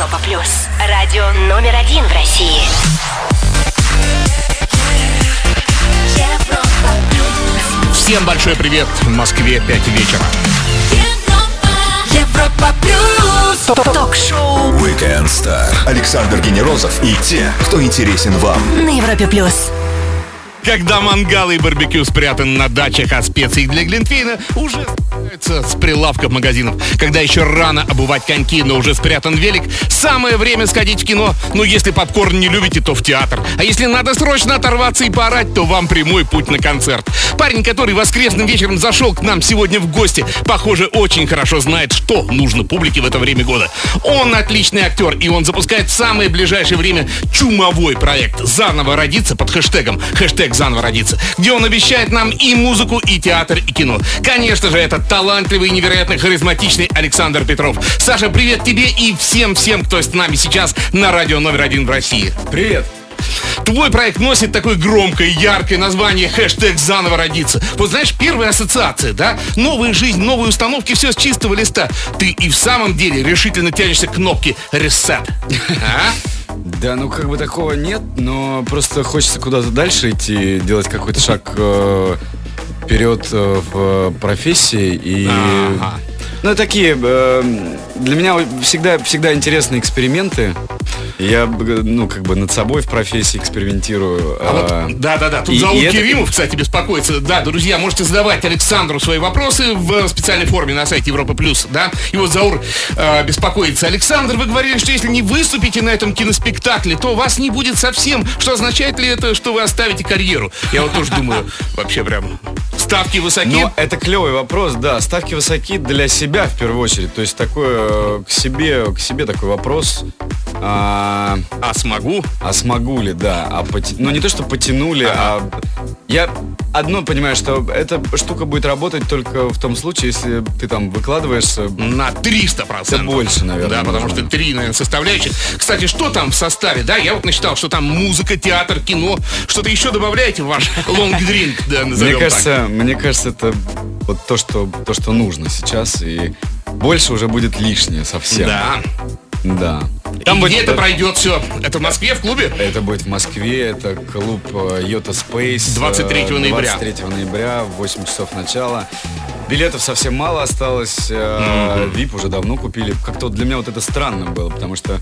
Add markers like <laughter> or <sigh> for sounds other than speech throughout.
Европа плюс. Радио номер один в России. Всем большой привет в Москве 5 вечера. Европа плюс. Ток-шоу Weekend Star. Александр Генерозов и те, кто интересен вам. на Европе плюс. Когда мангалы и барбекю спрятаны на дачах, а специи для Глинтвейна уже с прилавков магазинов. Когда еще рано обувать коньки, но уже спрятан велик, самое время сходить в кино. Ну, если попкорн не любите, то в театр. А если надо срочно оторваться и поорать, то вам прямой путь на концерт. Парень, который воскресным вечером зашел к нам сегодня в гости, похоже, очень хорошо знает, что нужно публике в это время года. Он отличный актер, и он запускает в самое ближайшее время чумовой проект «Заново родиться» под хэштегом «Хэштег заново родиться», где он обещает нам и музыку, и театр, и кино. Конечно же, это талантливый, невероятно харизматичный Александр Петров. Саша, привет тебе и всем-всем, кто с нами сейчас на радио номер один в России. Привет! Твой проект носит такое громкое, яркое название хэштег «Заново родиться». Вот знаешь, первая ассоциация, да? Новая жизнь, новые установки, все с чистого листа. Ты и в самом деле решительно тянешься к кнопке «Reset». А? Да, ну как бы такого нет, но просто хочется куда-то дальше идти, делать какой-то шаг э, вперед э, в профессии и... Ага. Ну, такие, э, для меня всегда, всегда интересные эксперименты. Я, ну, как бы над собой в профессии экспериментирую. А э, вот, да, да, да. Тут и- Заур и это- Керимов, кстати, беспокоится. Да, друзья, можете задавать Александру свои вопросы в специальной форме на сайте Европа Плюс, да. И вот Заур э, беспокоится. Александр, вы говорили, что если не выступите на этом киноспектакле, то вас не будет совсем. Что означает ли это, что вы оставите карьеру? Я вот тоже думаю, вообще прям ставки высоки. Но это клевый вопрос, да. Ставки высоки для себя в первую очередь. То есть такой э, к себе, к себе такой вопрос. А, А смогу? а смогу ли, да. А поти- Ну не то, что потянули, а я одно понимаю, что эта штука будет работать только в том случае, если ты там выкладываешься. На 300 процентов. Да больше, наверное, Да, потому что три, наверное, составляющих. Кстати, что там в составе, да? Я вот насчитал, что там музыка, театр, кино. Что-то еще добавляете в ваш лонг-дринк, да, Мне так? кажется, мне кажется, это вот то, что то, что нужно сейчас, и больше уже будет лишнее совсем. Да. Да. Там будет- где это пройдет все? Это в Москве, в клубе? Это будет в Москве, это клуб Йота Space. 23 э, ноября. 23 ноября, в 8 часов начала. Билетов совсем мало осталось, э, VIP уже давно купили. Как-то для меня вот это странно было, потому что,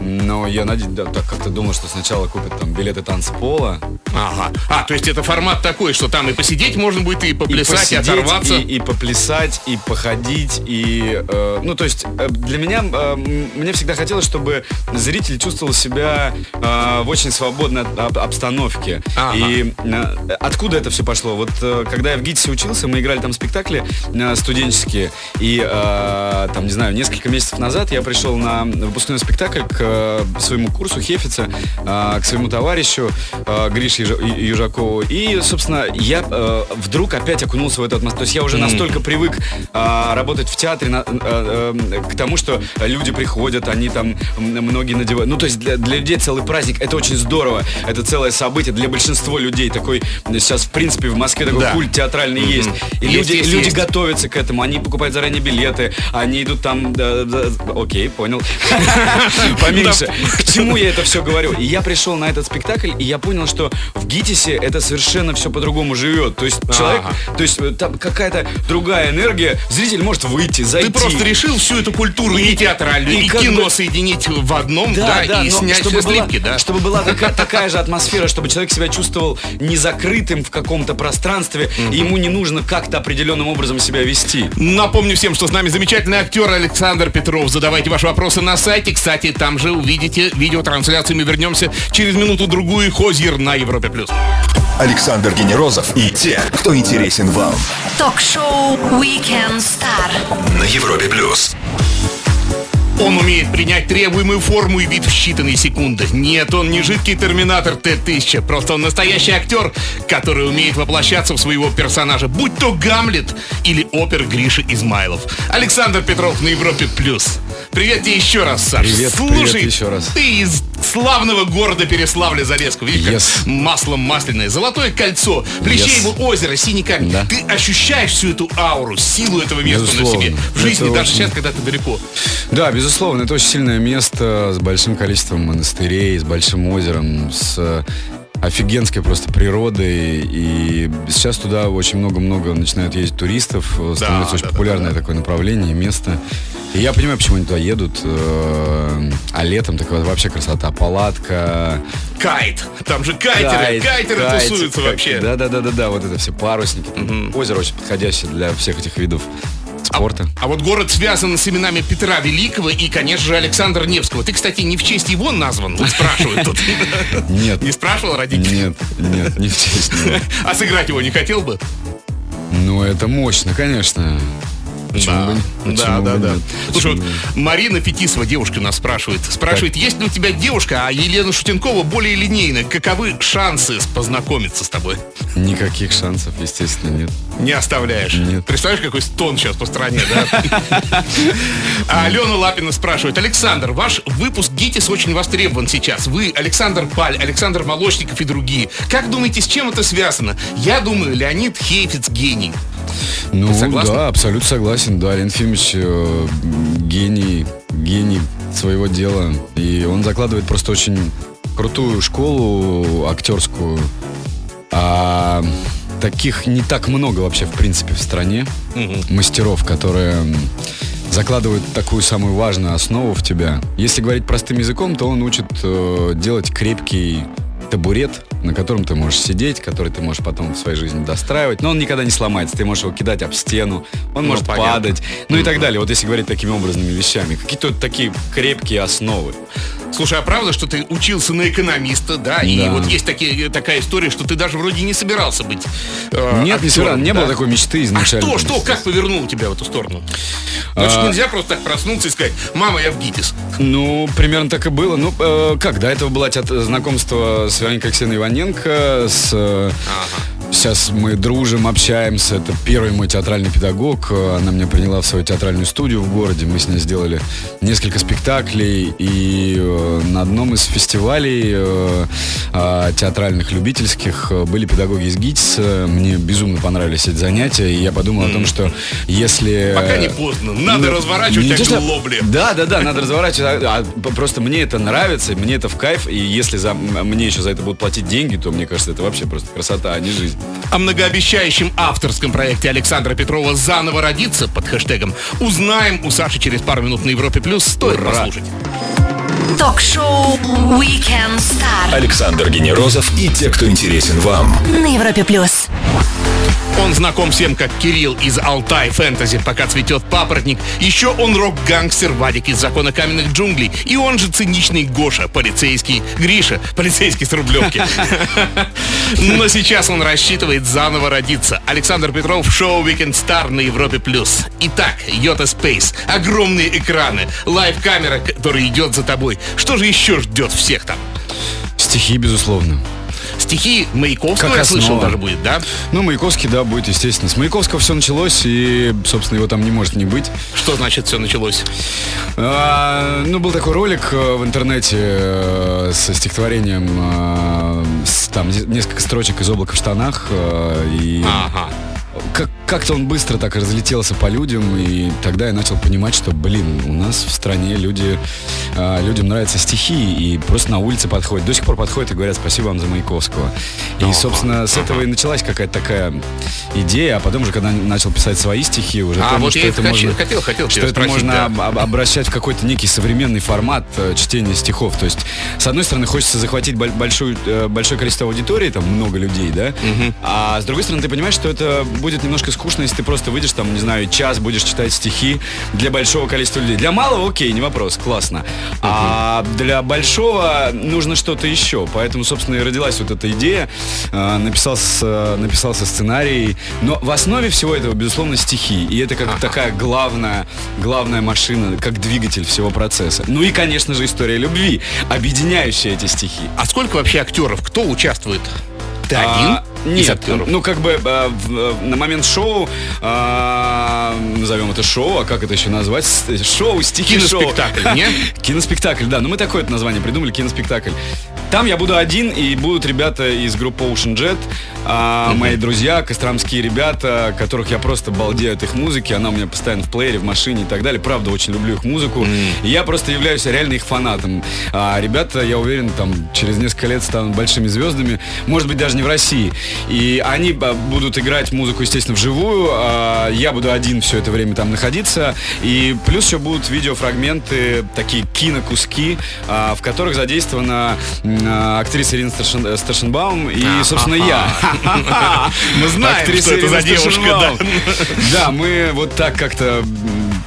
ну, я надеюсь, да, так как-то думал, что сначала купят там билеты танцпола. Ага. А, то есть это формат такой, что там и посидеть можно будет, и поплясать, и, посидеть, оторваться. И, и поплясать, и походить, и... э, ну, то есть, э, для меня... э, мне всегда хотелось, чтобы зритель чувствовал себя э, в очень свободной об- об- обстановке. Ага. И э, откуда это все пошло? Вот э, когда я в ГИТИСе учился, мы играли там спектакли э, студенческие, и э, там, не знаю, несколько месяцев назад я пришел на выпускной спектакль к э, своему курсу Хефица, э, к своему товарищу э, Грише Южакову. И, собственно, я вдруг опять окунулся в эту атмосферу. То есть я уже настолько привык работать в театре к тому, что люди приходят, они там многие надевают. Ну, то есть для, для людей целый праздник. Это очень здорово. Это целое событие для большинства людей. Такой сейчас, в принципе, в Москве такой Да. культ театральный есть. И Есть, люди, есть, люди есть. готовятся к этому. Они покупают заранее билеты, они идут там... да, да, окей, понял. <laughs> Поменьше. К чему я это все говорю? И я пришел на этот спектакль, и я понял, что в ГИТИСе это совершенно все по-другому живет. То есть человек, то есть э, там какая-то другая энергия, зритель может выйти, зайти. Ты просто решил всю эту культуру и театральную, и, кино бы- соединить в одном, да, и снять чтобы все была, сливки, да. Чтобы была такая, такая же атмосфера, чтобы человек себя чувствовал не закрытым в каком-то пространстве, и ему не нужно как-то определенным образом себя вести. Напомню всем, что с нами замечательный актер Александр Петров. Задавайте ваши вопросы на сайте. Кстати, там же увидите видеотрансляцию. Мы вернемся через минуту-другую. Хозьер на Европе+. плюс. Александр Генерозов и те, кто интересен вам. Ток-шоу Weekend Star. На Европе плюс. Он умеет принять требуемую форму и вид в считанные секунды. Нет, он не жидкий терминатор Т-1000. Просто он настоящий актер, который умеет воплощаться в своего персонажа, будь то Гамлет или опер Гриша Измайлов. Александр Петров на Европе+. плюс. Привет тебе еще раз, Саш. Привет, Слушай, привет еще раз. ты из славного города Переславля-Залесского. Видишь, Yes. как маслом масляное. Золотое кольцо, Плещеево озеро, синий камень. Да. Ты ощущаешь всю эту ауру, силу этого места на Безусловно. себе. В жизни, Это даже сейчас, когда ты далеко. Да, безусловно, это очень сильное место с большим количеством монастырей, с большим озером, с офигенской просто природой. И сейчас туда очень много-много начинают ездить туристов. Становится очень да, да, популярное такое направление, место. И я понимаю, почему они туда едут. э, А летом такая вообще красота. Палатка, Кайт. Там же кайтеры. кайт, кайтеры кайт, тусуются как- вообще. Да, да, да, да, да, вот это все парусники. Там Озеро очень подходящее для всех этих видов спорта. А вот город связан с именами Петра Великого и, конечно же, Александра Невского. Ты, кстати, не в честь его назван, вот спрашивают тут. Нет. Не спрашивал родителей? Нет, нет, не в честь. <laughs> А сыграть его не хотел бы? Ну, это мощно, конечно. Почему бы, да, почему да, бы да. нет? Слушай, вот? Марина Фетисова, девушка, нас спрашивает. Спрашивает, есть ли у тебя девушка, а Елена Шутенкова более линейная. Каковы шансы познакомиться с тобой? Никаких шансов, естественно, нет. Не оставляешь. Нет. Представляешь, какой стон сейчас по стране, да? А <laughs> Алена Лапина спрашивает. Александр, ваш выпуск ГИТИС очень востребован сейчас. Вы, Александр Паль, Александр Молочников и другие. Как думаете, с чем это связано? Я думаю, Леонид Хейфиц гений. Ну, да, абсолютно согласен. Да, Лен Ефимович э, гений, гений своего дела. И он закладывает просто очень крутую школу актерскую. А таких не так много вообще, в принципе, в стране. Мастеров, которые закладывают такую самую важную основу в тебя. Если говорить простым языком, то он учит э, делать крепкий табурет, на котором ты можешь сидеть, который ты можешь потом в своей жизни достраивать, но он никогда не сломается. Ты можешь его кидать об стену, он Ну, может понятно. падать, ну и так далее. Вот если говорить такими образными вещами. Какие-то вот такие крепкие основы. Слушай, а правда, что ты учился на экономиста, да? И Да. вот есть такие, такая история, что ты даже вроде не собирался быть э, Нет, не, актером, не да? было такой мечты А изначально. что, что, как повернуло тебя в эту сторону? Значит, А. нельзя просто так проснуться и сказать, мама, я в ГИТИС. Ну, примерно так и было. Ну, э, как, до этого было знакомство с Вероникой Алексеевной Иваненко, с... э, Сейчас мы дружим, общаемся. Это первый мой театральный педагог. Она меня приняла в свою театральную студию в городе. Мы с ней сделали несколько спектаклей. И э, на одном из фестивалей э, а, театральных, любительских э, были педагоги из ГИТИСа. Мне безумно понравились эти занятия. И я подумал о том, что если... Пока не поздно, надо Ну, разворачивать не то, оглобли. Да, да, да, надо разворачивать. А, а, просто мне это нравится, мне это в кайф. И если за, мне еще за это будут платить деньги, то мне кажется, это вообще просто красота, а не жизнь. О многообещающем авторском проекте Александра Петрова «Заново родиться» под хэштегом узнаем у Саши через пару минут на Европе+. плюс. Стоит Ура. послушать. Ток-шоу Weekend Star Александр Генерозов и те, кто интересен вам. на Европе плюс. Он знаком всем как Кирилл из Алтай Фэнтези, пока цветет папоротник. Еще он рок-гангстер Вадик из Закона каменных джунглей. И он же циничный Гоша, полицейский Гриша, полицейский с Рублевки. <laughs> Но сейчас он рассчитывает заново родиться. Александр Петров, шоу Weekend Star на Европе+. плюс. Итак, Йота Space, огромные экраны, лайв-камера, которая идет за тобой. Что же еще ждет всех там? Стихи, безусловно. Стихи Маяковского, Как я слышал, даже будет, да? Ну, Маяковский, да, будет, естественно. С Маяковского все началось, и, собственно, его там не может не быть. Что значит все началось? А, ну, был такой ролик э, в интернете э, со стихотворением, э, с, там, не- несколько строчек из «Облака в штанах», и Ага. как- как-то он быстро так разлетелся по людям, и тогда я начал понимать, что, блин, у нас в стране люди, а, людям нравятся стихи, и просто на улице подходят, до сих пор подходят и говорят спасибо вам за Маяковского. И, собственно, с этого и началась какая-то такая идея, а потом уже, когда начал писать свои стихи, уже А, понял, вот что это это можно... хотел, хотел что это спросить, можно да. об- об- обращать в какой-то некий современный формат э, чтения стихов. То есть, с одной стороны, хочется захватить боль- большую, э, большое количество аудитории, там много людей, да, а с другой стороны, ты понимаешь, что это будет немножко скучно, если ты просто выйдешь там, не знаю, час будешь читать стихи для большого количества людей. Для малого, окей, не вопрос, классно. А для большого нужно что-то еще. Поэтому, собственно, и родилась вот эта идея. Э, Написался, написался сценарий. Но в основе всего этого, безусловно, стихи. И это как такая главная, главная машина, как двигатель всего процесса. Ну и, конечно же, история любви, объединяющая эти стихи. А сколько вообще актеров? Кто участвует? Ты А, один? Нет, ну как бы э, в- э, на момент шоу, э, назовем это шоу, а как это еще назвать? С- Шоу, стихи шоу. Киноспектакль, не? <laughs> Киноспектакль, да. Ну мы такое это название придумали, киноспектакль. Там я буду один, и будут ребята из группы Ocean Jet, а, мои друзья, костромские ребята, которых я просто балдею от их музыки. Она у меня постоянно в плеере, в машине и так далее. Правда, очень люблю их музыку. И я просто являюсь реально их фанатом. А ребята, я уверен, там через несколько лет станут большими звездами. Может быть, даже не в России. И они а, будут играть музыку, естественно, вживую. а я буду один все это время там находиться. И плюс еще будут видеофрагменты, такие кинокуски, а, в которых задействована а, актриса Ирина Старшин- Старшинбаум и, собственно, я. <laughs> Мы знаем, Актриса что это за девушка, да. Да, мы вот так как-то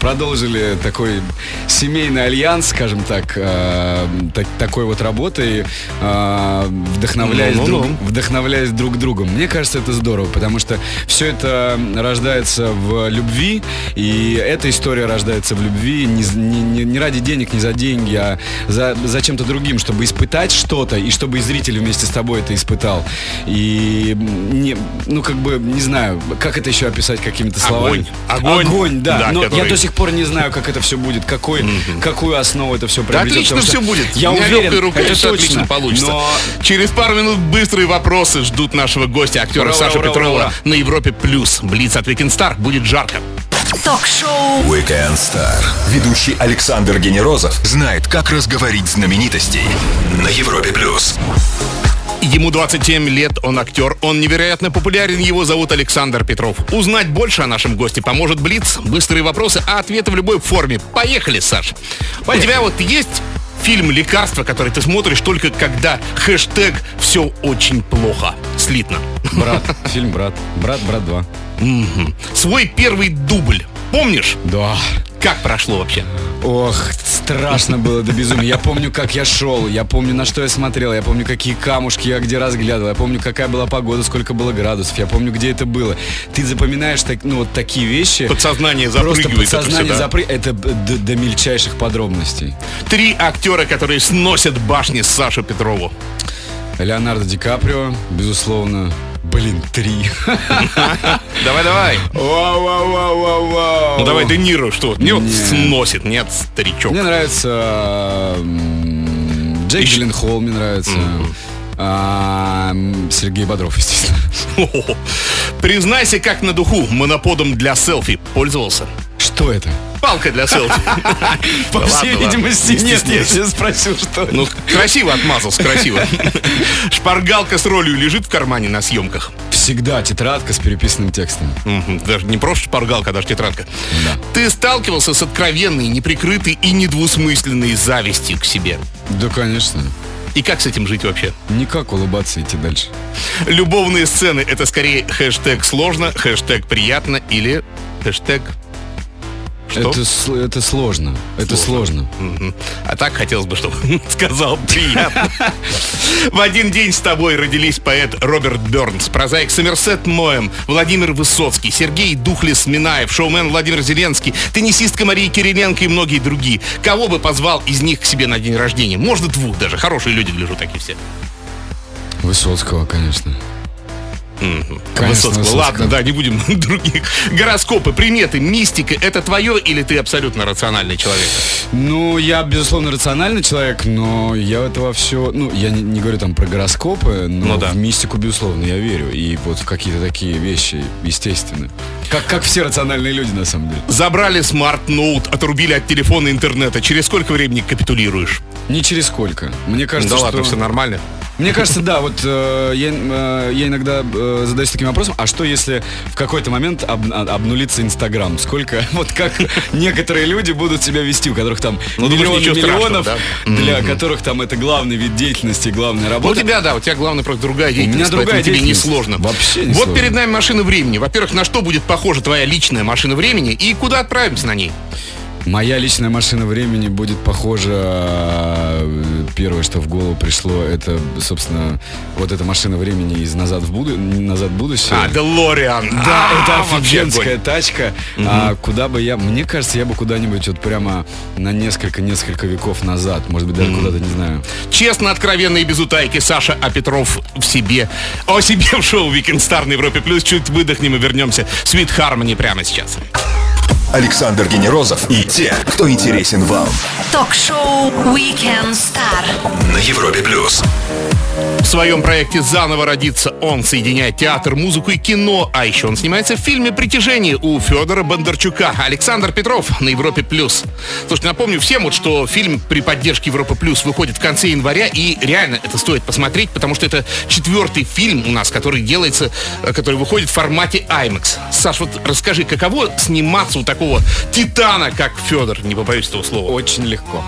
продолжили такой семейный альянс, скажем так, э, так- такой вот работой, э, вдохновляясь, Ну-ну-ну. друг, вдохновляясь друг другом. Мне кажется, это здорово, потому что все это рождается в любви, и эта история рождается в любви не, не- не- ради денег, не за деньги, а за, за чем-то другим, чтобы испытать что-то, и чтобы и зритель вместе с тобой это испытал. И не, ну как бы не знаю, как это еще описать какими-то словами. Огонь. Огонь, да. Да, Но я до сих пор не знаю, как это все будет, какой, какую основу это все Да приобретет. отлично потому что все будет. Я У меня уверен, рука, это точно. отлично получится. Но Через пару минут быстрые вопросы ждут нашего гостя, актера Ура, ура, Саши ура, Петрова ура, ура. на Европе Плюс. Блиц от Weekend Star. Будет жарко. Ток-шоу Weekend Star. Ведущий Александр Генерозов знает, как разговорить знаменитостей на Европе плюс. Ему 27 лет, он актер, он невероятно популярен, его зовут Александр Петров. Узнать больше о нашем госте поможет Блиц, быстрые вопросы, а ответы в любой форме. Поехали, Саш. У тебя вот есть фильм «Лекарство», который ты смотришь только когда хэштег «все очень плохо» слитно. брат, фильм брат, брат, брат 2. Мгм. Свой первый дубль. Помнишь? Да. Как прошло вообще? Ох, страшно было до безумия. Я помню, как я шел, я помню, на что я смотрел, я помню, какие камушки я где разглядывал, я помню, какая была погода, сколько было градусов, я помню, где это было. Ты запоминаешь так, ну, вот такие вещи. Подсознание Просто запрыгивает. это подсознание да? запры... Это до, до мельчайших подробностей. Три актера, которые сносят башни с Сашу Петрову. Леонардо Ди Каприо, безусловно. Блин, три. Давай, давай. Вау, вау, вау, вау, вау. Ну давай Де Ниро, что? Не вот Не. сносит, нет, старичок. Мне нравится Джейк Джилленхол, мне нравится. А, Сергей Бодров, естественно. <laughs> Признайся, как на духу, моноподом для селфи пользовался. Что это? Палка для селфи. По всей видимости, Не нет, я спросил, что. Ну, красиво отмазался, красиво. <laughs> Шпаргалка с ролью лежит в кармане на съемках. Всегда тетрадка с переписанным текстом. Даже не просто шпаргалка, а даже тетрадка. Да. Ты сталкивался с откровенной, неприкрытой и недвусмысленной завистью к себе. Да, конечно. И как с этим жить вообще? Никак улыбаться идти дальше. Любовные сцены — это скорее хэштег сложно, хэштег приятно или хэштег... Что? Это, это сложно. Это сложно. А так хотелось бы, чтобы <laughs> сказал приятно. В один день с тобой родились поэт Роберт Бернс, прозаик Сомерсет Моем, Владимир Высоцкий, Сергей Духлес Минаев, шоумен Владимир Зеленский, теннисистка Мария Кириленко и многие другие. Кого бы позвал из них к себе на день рождения? Может, двух даже. Хорошие люди, гляжу, такие все. Высоцкого, конечно. Конечно, Высоцкого. Высоцкого. Ладно, да, не будем <laughs> других. Гороскопы, приметы, мистика — это твое или ты абсолютно рациональный человек? Ну, я, безусловно, рациональный человек, но я этого все... Ну, я не, не говорю там про гороскопы, но Ну да. в мистику, безусловно, я верю. И вот в какие-то такие вещи, естественно. Как, как все рациональные люди, на самом деле. Забрали смарт-ноут, отрубили от телефона интернета. Через сколько времени капитулируешь? Не через сколько. Мне кажется, да что... ладно, все нормально. Мне кажется, да, вот э, я, э, я иногда э, задаюсь таким вопросом, а что если в какой-то момент об- а- обнулится Инстаграм? Сколько, <laughs> вот как некоторые люди будут себя вести, у которых там Ну, думаешь, миллионы ничего миллионов, страшного, да? для которых там это главный вид деятельности, главная Ну, у работа. тебя, да, у тебя главное просто другая меня деятельность, другая поэтому тебе не деятельность. сложно. Вообще не Вот сложно. перед нами машина времени. Во-первых, на что будет похожа твоя личная машина времени и куда отправимся на ней? Моя личная машина времени будет похожа... э, Первое, что в голову пришло, это, собственно, вот эта машина времени из «Назад в, буду... «Назад в будущее». А, Делориан. Да, А, это офигенская тачка. А куда бы я... Мне кажется, я бы куда-нибудь вот прямо на несколько-несколько веков назад. Может быть, даже куда-то, не знаю. Честно, откровенно и без утайки Саша А. Петров в себе. О себе в шоу Weekend Star на Европе Плюс. Чуть выдохнем и вернемся. Sweet Harmony прямо сейчас. Александр Генерозов и те, кто интересен вам. Ток-шоу Weekend Star. На Европе плюс. В своем проекте «Заново родиться» он соединяет театр, музыку и кино, а еще он снимается в фильме «Притяжение» у Федора Бондарчука. Александр Петров на Европе+. плюс. Слушайте, напомню всем, вот, что фильм при поддержке Европы+, плюс выходит в конце января, и реально это стоит посмотреть, потому что это четвертый фильм у нас, который делается, э, который выходит в формате IMAX. Саш, вот расскажи, каково сниматься у такого титана, как Федор, не побоюсь этого слова? Очень легко.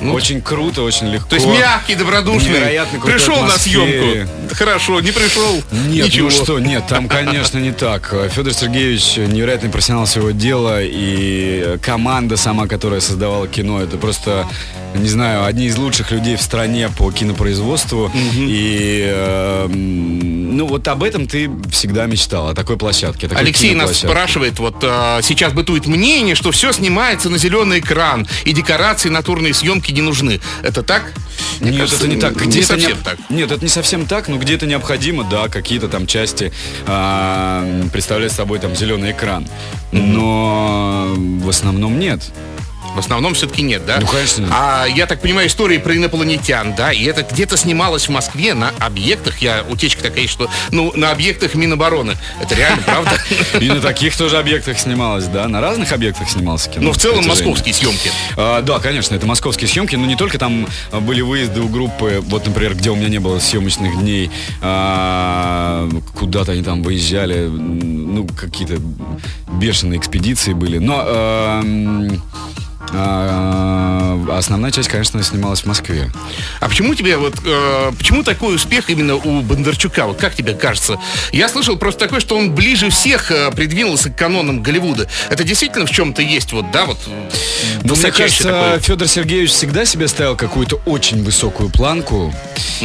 очень круто, очень легко. То есть мягкий, добродушный. Невероятно пришел на съемку. Хорошо, не пришел. Нет, Ничего. ну что, нет, там, конечно, не так. Федор Сергеевич невероятный профессионал своего дела, и команда сама, которая создавала кино, это просто, не знаю, одни из лучших людей в стране по кинопроизводству. И, э, ну, вот об этом ты всегда мечтал, о такой площадке. о такой Алексей нас спрашивает, вот э, сейчас бытует мнение, что все снимается на зеленый экран, и декорации, натурные съемки не нужны. Это так? Мне Нет, кажется, это не так. Не Где-то совсем не- так. Нет, это не совсем так, но где-то необходимо, да, какие-то там части а, представлять собой там зеленый экран. Но в основном нет. В основном все-таки нет, да? Ну, конечно, нет. А я так понимаю, истории про инопланетян, да, и это где-то снималось в Москве на объектах, я утечка такая, что, ну, на объектах Минобороны. Это реально, правда? <laughs> И на таких тоже объектах снималось, да, на разных объектах снималось кино. Но в целом московские съемки. А, да, конечно, это московские съемки, но не только там были выезды у группы, вот, например, где у меня не было съемочных дней, а, куда-то они там выезжали, ну, какие-то бешеные экспедиции были, но м, а, основная часть, конечно, снималась в Москве. А почему тебе вот, э, почему такой успех именно у Бондарчука? Вот как тебе кажется? Я слышал просто такое, что он ближе всех э, придвинулся к канонам Голливуда. Это действительно в чем-то есть, вот, да, вот. Ну, мне кажется, такой? Федор Сергеевич всегда себе ставил какую-то очень высокую планку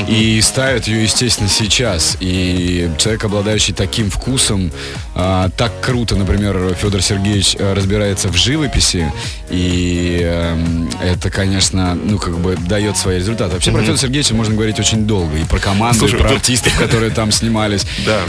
и ставит ее, естественно, сейчас. И человек, обладающий таким вкусом, а, так круто, например, Федор Сергеевич а, разбирается в живописи, и эм, это, конечно, ну, как бы дает свои результаты. Вообще про Федора Сергеевича можно говорить очень долго. И про команду, Слушай, и про тут- артистов, <laughs> которые там снимались. Да.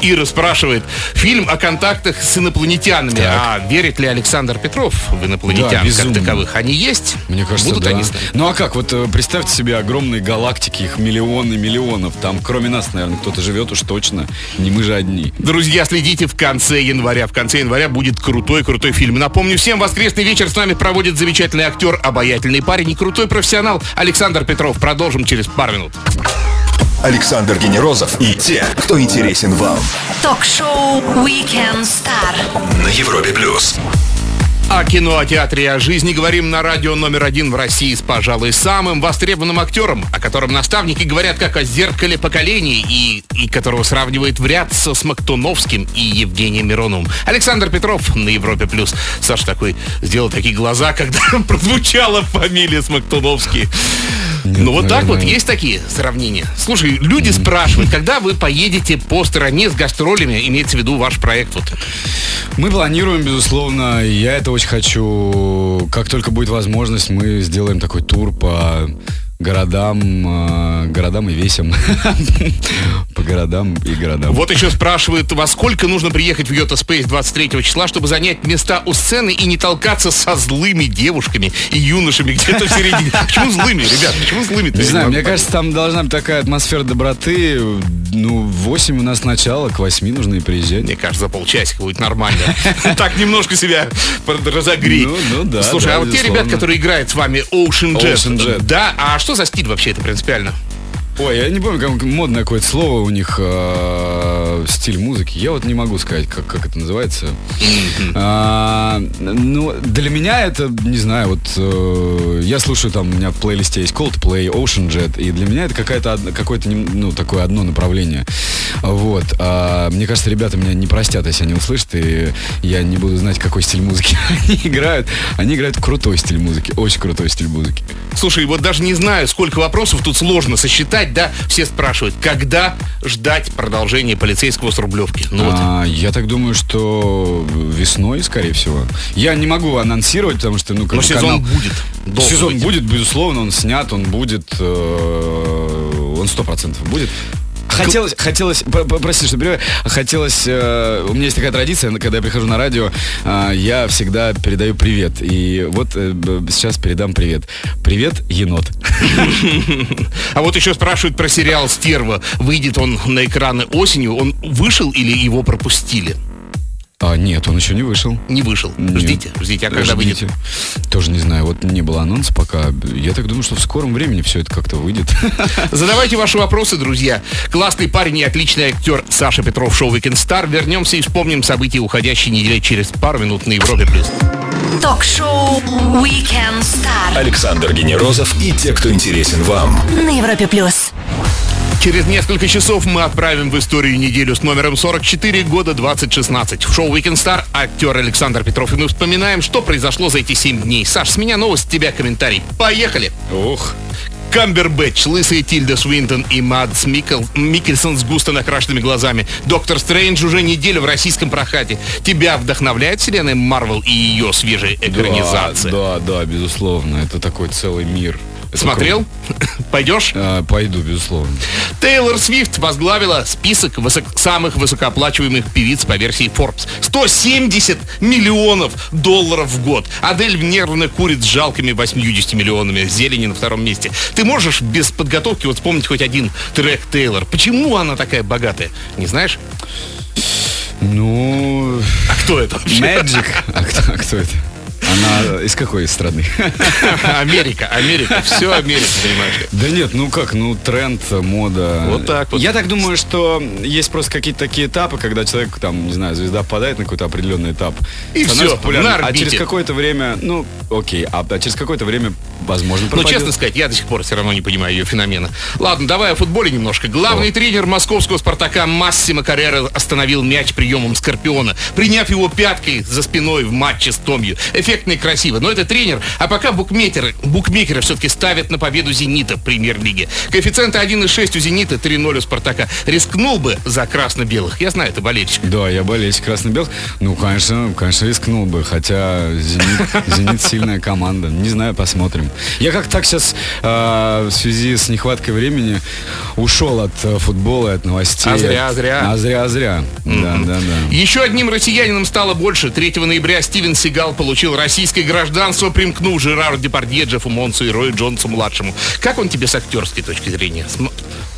Ира спрашивает, фильм о контактах с инопланетянами. Так. А верит ли Александр Петров в инопланетян Да, как безумно. таковых? Они есть? Мне кажется, Будут да. они? Ну а как? Вот э, представьте себе огромные галактики, их миллионы миллионов. Там, кроме нас, наверное, кто-то живет уж точно. Не мы же одни. Друзья, следите в конце января. В конце января будет крутой-крутой фильм. Напомню всем, воскресный вечер с нами проводит замечательный актер, обаятельный парень и крутой профессионал Александр Петров. Продолжим через пару минут. Александр Генерозов и те, кто интересен вам. Ток-шоу Weekend Star. На Европе плюс. О кино, о театре и о жизни говорим на радио номер один в России с, пожалуй, самым востребованным актером, о котором наставники говорят как о зеркале поколений и, и которого сравнивают в ряд со Смоктуновским и Евгением Мироновым. Александр Петров на Европе+. плюс. Саша такой сделал такие глаза, <laughs> когда прозвучала фамилия Смоктуновский. Ну вот так вот, есть такие сравнения. Слушай, люди спрашивают, когда вы поедете по стране с гастролями, имеется в виду ваш проект вот. Мы планируем, безусловно, я это очень хочу. Как только будет возможность, мы сделаем такой тур по городам, э, городам и весям. <laughs> По городам и городам. Вот еще спрашивают, во сколько нужно приехать в Йота Спейс 23 числа, чтобы занять места у сцены и не толкаться со злыми девушками и юношами где-то в середине. Почему злыми, ребят? Почему злыми? Не знаю, мне кажется, там должна быть такая атмосфера доброты. Ну, в 8 у нас начало, к 8 нужно и приезжать. Мне кажется, за полчасика будет нормально. <laughs> Так немножко себя разогреть. Ну, ну да, Слушай, а вот те ребят, которые играют с вами Ocean Jet, Ocean Jet. да, а что за стиль вообще это принципиально? Ой, я не помню, как модное какое-то слово у них. э, стиль музыки, я вот не могу сказать, как, как это называется. А, ну, для меня это, не знаю, вот э, я слушаю там, у меня в плейлисте есть Coldplay, Ocean Jet, и для меня это какая-то, какое-то, ну, такое одно направление. Вот. А, мне кажется, ребята меня не простят, если они услышат, и я не буду знать, какой стиль музыки <laughs> они играют. Они играют крутой стиль музыки, очень крутой стиль музыки. Слушай, вот даже не знаю, сколько вопросов тут сложно сосчитать, да? Все спрашивают, когда ждать продолжения полицейского с Рублевки? Ну вот. А, я так думаю, что весной, скорее всего. Я не могу анонсировать, потому что, ну, как Но сезон канал- будет. Сезон быть. будет, безусловно, он снят, он будет, э, он сто процентов будет. Хотелось, хотелось, прости, что перебиваю, хотелось, э, у меня есть такая традиция, когда я прихожу на радио, э, я всегда передаю привет. И вот э, сейчас передам привет. Привет, енот. А вот еще спрашивают про сериал «Стерва». Выйдет он на экраны осенью. Он вышел или его пропустили? А, нет, он еще не вышел. Не вышел. Нет. Ждите, ждите. А когда выйдет? Ждите. Тоже не знаю, вот не было анонса пока. Я так думаю, что в скором времени все это как-то выйдет. <laughs> Задавайте ваши вопросы, друзья. Классный парень и отличный актер Саша Петров, шоу Weekend Star. Вернемся и вспомним события уходящей недели через пару минут на Европе+. плюс. Ток-шоу Weekend Star Александр Генерозов и те, кто интересен вам. на Европе плюс. Через несколько часов мы отправим в историю неделю с номером 44 года 2016. В шоу Weekend Star актер Александр Петров. И мы вспоминаем, что произошло за эти 7 дней. Саш, с меня новость, с тебя комментарий. Поехали! Ох. Камбербэтч, лысая Тильда Свинтон и Мадс Микл, Микельсон с густо накрашенными глазами. Доктор Стрэндж уже неделю в российском прокате. Тебя вдохновляет вселенная Марвел и ее свежая экранизация? Да, да, да, безусловно. Это такой целый мир. Смотрел? <laughs> Пойдешь? А, пойду, безусловно. Тейлор Свифт возглавила список высок- самых высокооплачиваемых певиц по версии Forbes. 170 миллионов долларов в год. Адель нервно курит с жалкими 80 миллионами. Зелени на втором месте. Ты можешь без подготовки вот вспомнить хоть один трек Тейлор? Почему она такая богатая? Не знаешь? Ну, А кто это вообще? Magic. А кто, а кто это? Она из какой страны? <laughs> Америка, Америка. Все Америка, понимаешь ли. Да нет, ну как, ну тренд, мода. Вот так вот. Я так думаю, что есть просто какие-то такие этапы, когда человек, там, не знаю, звезда попадает на какой-то определенный этап. И становится всё, популярным, на А через какое-то время, ну, окей, а, а через какое-то время, возможно, Ну, пропадет. честно сказать, я до сих пор все равно не понимаю ее феномена. Ладно, давай о футболе немножко. Главный тренер московского «Спартака» Массимо Каррера остановил мяч приемом Скорпиона, приняв его пяткой за спиной в матче с Томью. Эффектно и красиво. Но это тренер. А пока букмекеры, букмекеры все-таки ставят на победу «Зенита» в премьер-лиге. Коэффициенты 1,6 у «Зенита», 3,0 у «Спартака». Рискнул бы за красно-белых. Я знаю, ты болельщик. Да, я болельщик красно-белых. Ну, конечно, конечно, рискнул бы. Хотя «Зенит», «Зенит» сильная команда. Не знаю, посмотрим. Я как так сейчас в связи с нехваткой времени ушел от э, футбола, от новостей. А зря, зря. А зря, а зря. Да, да, да. Еще одним россиянином стало больше. 3 ноября Стивен Сигал получил российское гражданство, примкнув Жерару Депардье, Джеффу Монсу и Рою Джонсу-младшему. Как он тебе с актерской точки зрения?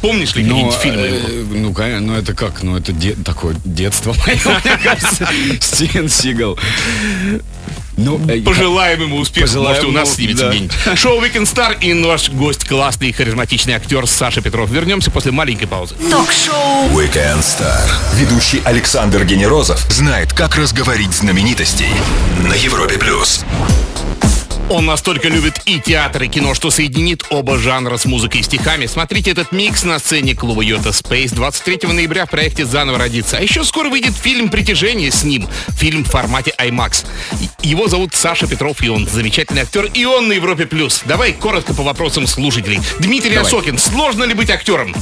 Помнишь ли Ну, какие-нибудь фильмы э, ну, конечно, ну это как? Ну, это де- такое детство мое, мне кажется. <laughs> Стивен Сигал. Ну, э, Пожелаем ему успеха. Пожелаем Может, у нас снимется да. где-нибудь. Шоу Weekend Star и наш гость, классный и харизматичный актер Саша Петров. Вернемся после маленькой паузы. Ток-шоу Weekend Star. Ведущий Александр Генерозов знает, как разговорить знаменитостей на Европе+. плюс. Он настолько любит и театр, и кино, что соединит оба жанра с музыкой и стихами. Смотрите этот микс на сцене клуба Йота Space 23 ноября в проекте «Заново родиться». А еще скоро выйдет фильм «Притяжение» с ним. Фильм в формате IMAX. Его зовут Саша Петров, и он замечательный актер, и он на Европе+. плюс. Давай коротко по вопросам слушателей. Дмитрий Давай. Осокин, сложно ли быть актером?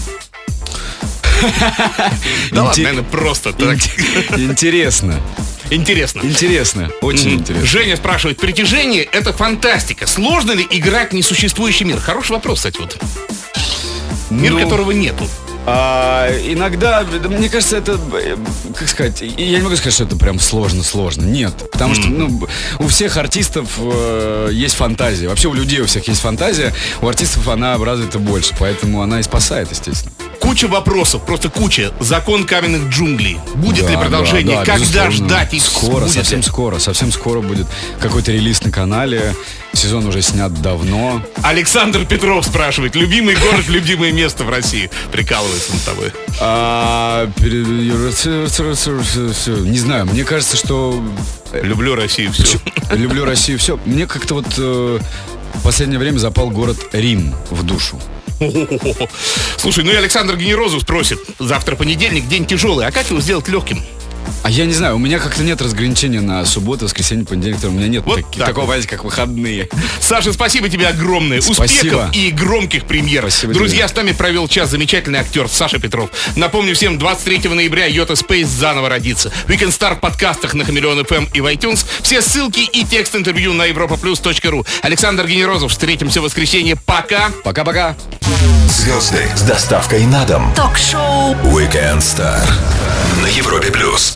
Да ладно, наверное, просто так. Интересно. Интересно. Интересно. Очень интересно. Женя спрашивает, притяжение — это фантастика. Сложно ли играть несуществующий мир? Хороший вопрос, кстати, вот. Мир, Ну, которого нету. А, иногда, да, мне кажется, это, как сказать, я не могу сказать, что это прям сложно-сложно. Нет, потому что ну, у всех артистов э, есть фантазия. Вообще у людей у всех есть фантазия, у артистов она развита больше, поэтому она и спасает, естественно. Куча вопросов, просто куча. Закон каменных джунглей. Будет Да, ли продолжение? да, да, Когда безусловно. ждать? И Скоро, будет ли? совсем скоро, совсем скоро будет какой-то релиз на канале. Сезон уже снят давно. Александр Петров спрашивает. Любимый город, любимое место в России. Прикалывается над тобой. А, не знаю, мне кажется, что Люблю Россию. Все. люблю Россию. Все, мне как-то вот э, в последнее время запал город Рим в душу. Слушай, ну и Александр Генерозов спросит. Завтра понедельник, день тяжелый. А как его сделать легким? А я не знаю, у меня как-то нет разграничения на субботу, воскресенье, понедельник, у меня нет Вот таки- так такого вот. понятия, как выходные. <laughs> Саша, спасибо тебе огромное. Спасибо. Успехов и громких премьер. Спасибо Друзья, тебе. с нами провел час замечательный актер Саша Петров. Напомню всем, 23 ноября Йота Space заново родится. Weekend Star в подкастах на Хамелеон FM и в iTunes. Все ссылки и текст интервью на europaplus.ru. Александр Генерозов. Встретимся в воскресенье. Пока. Пока-пока. Звезды с доставкой на дом. Ток-шоу Weekend Star на Европе плюс.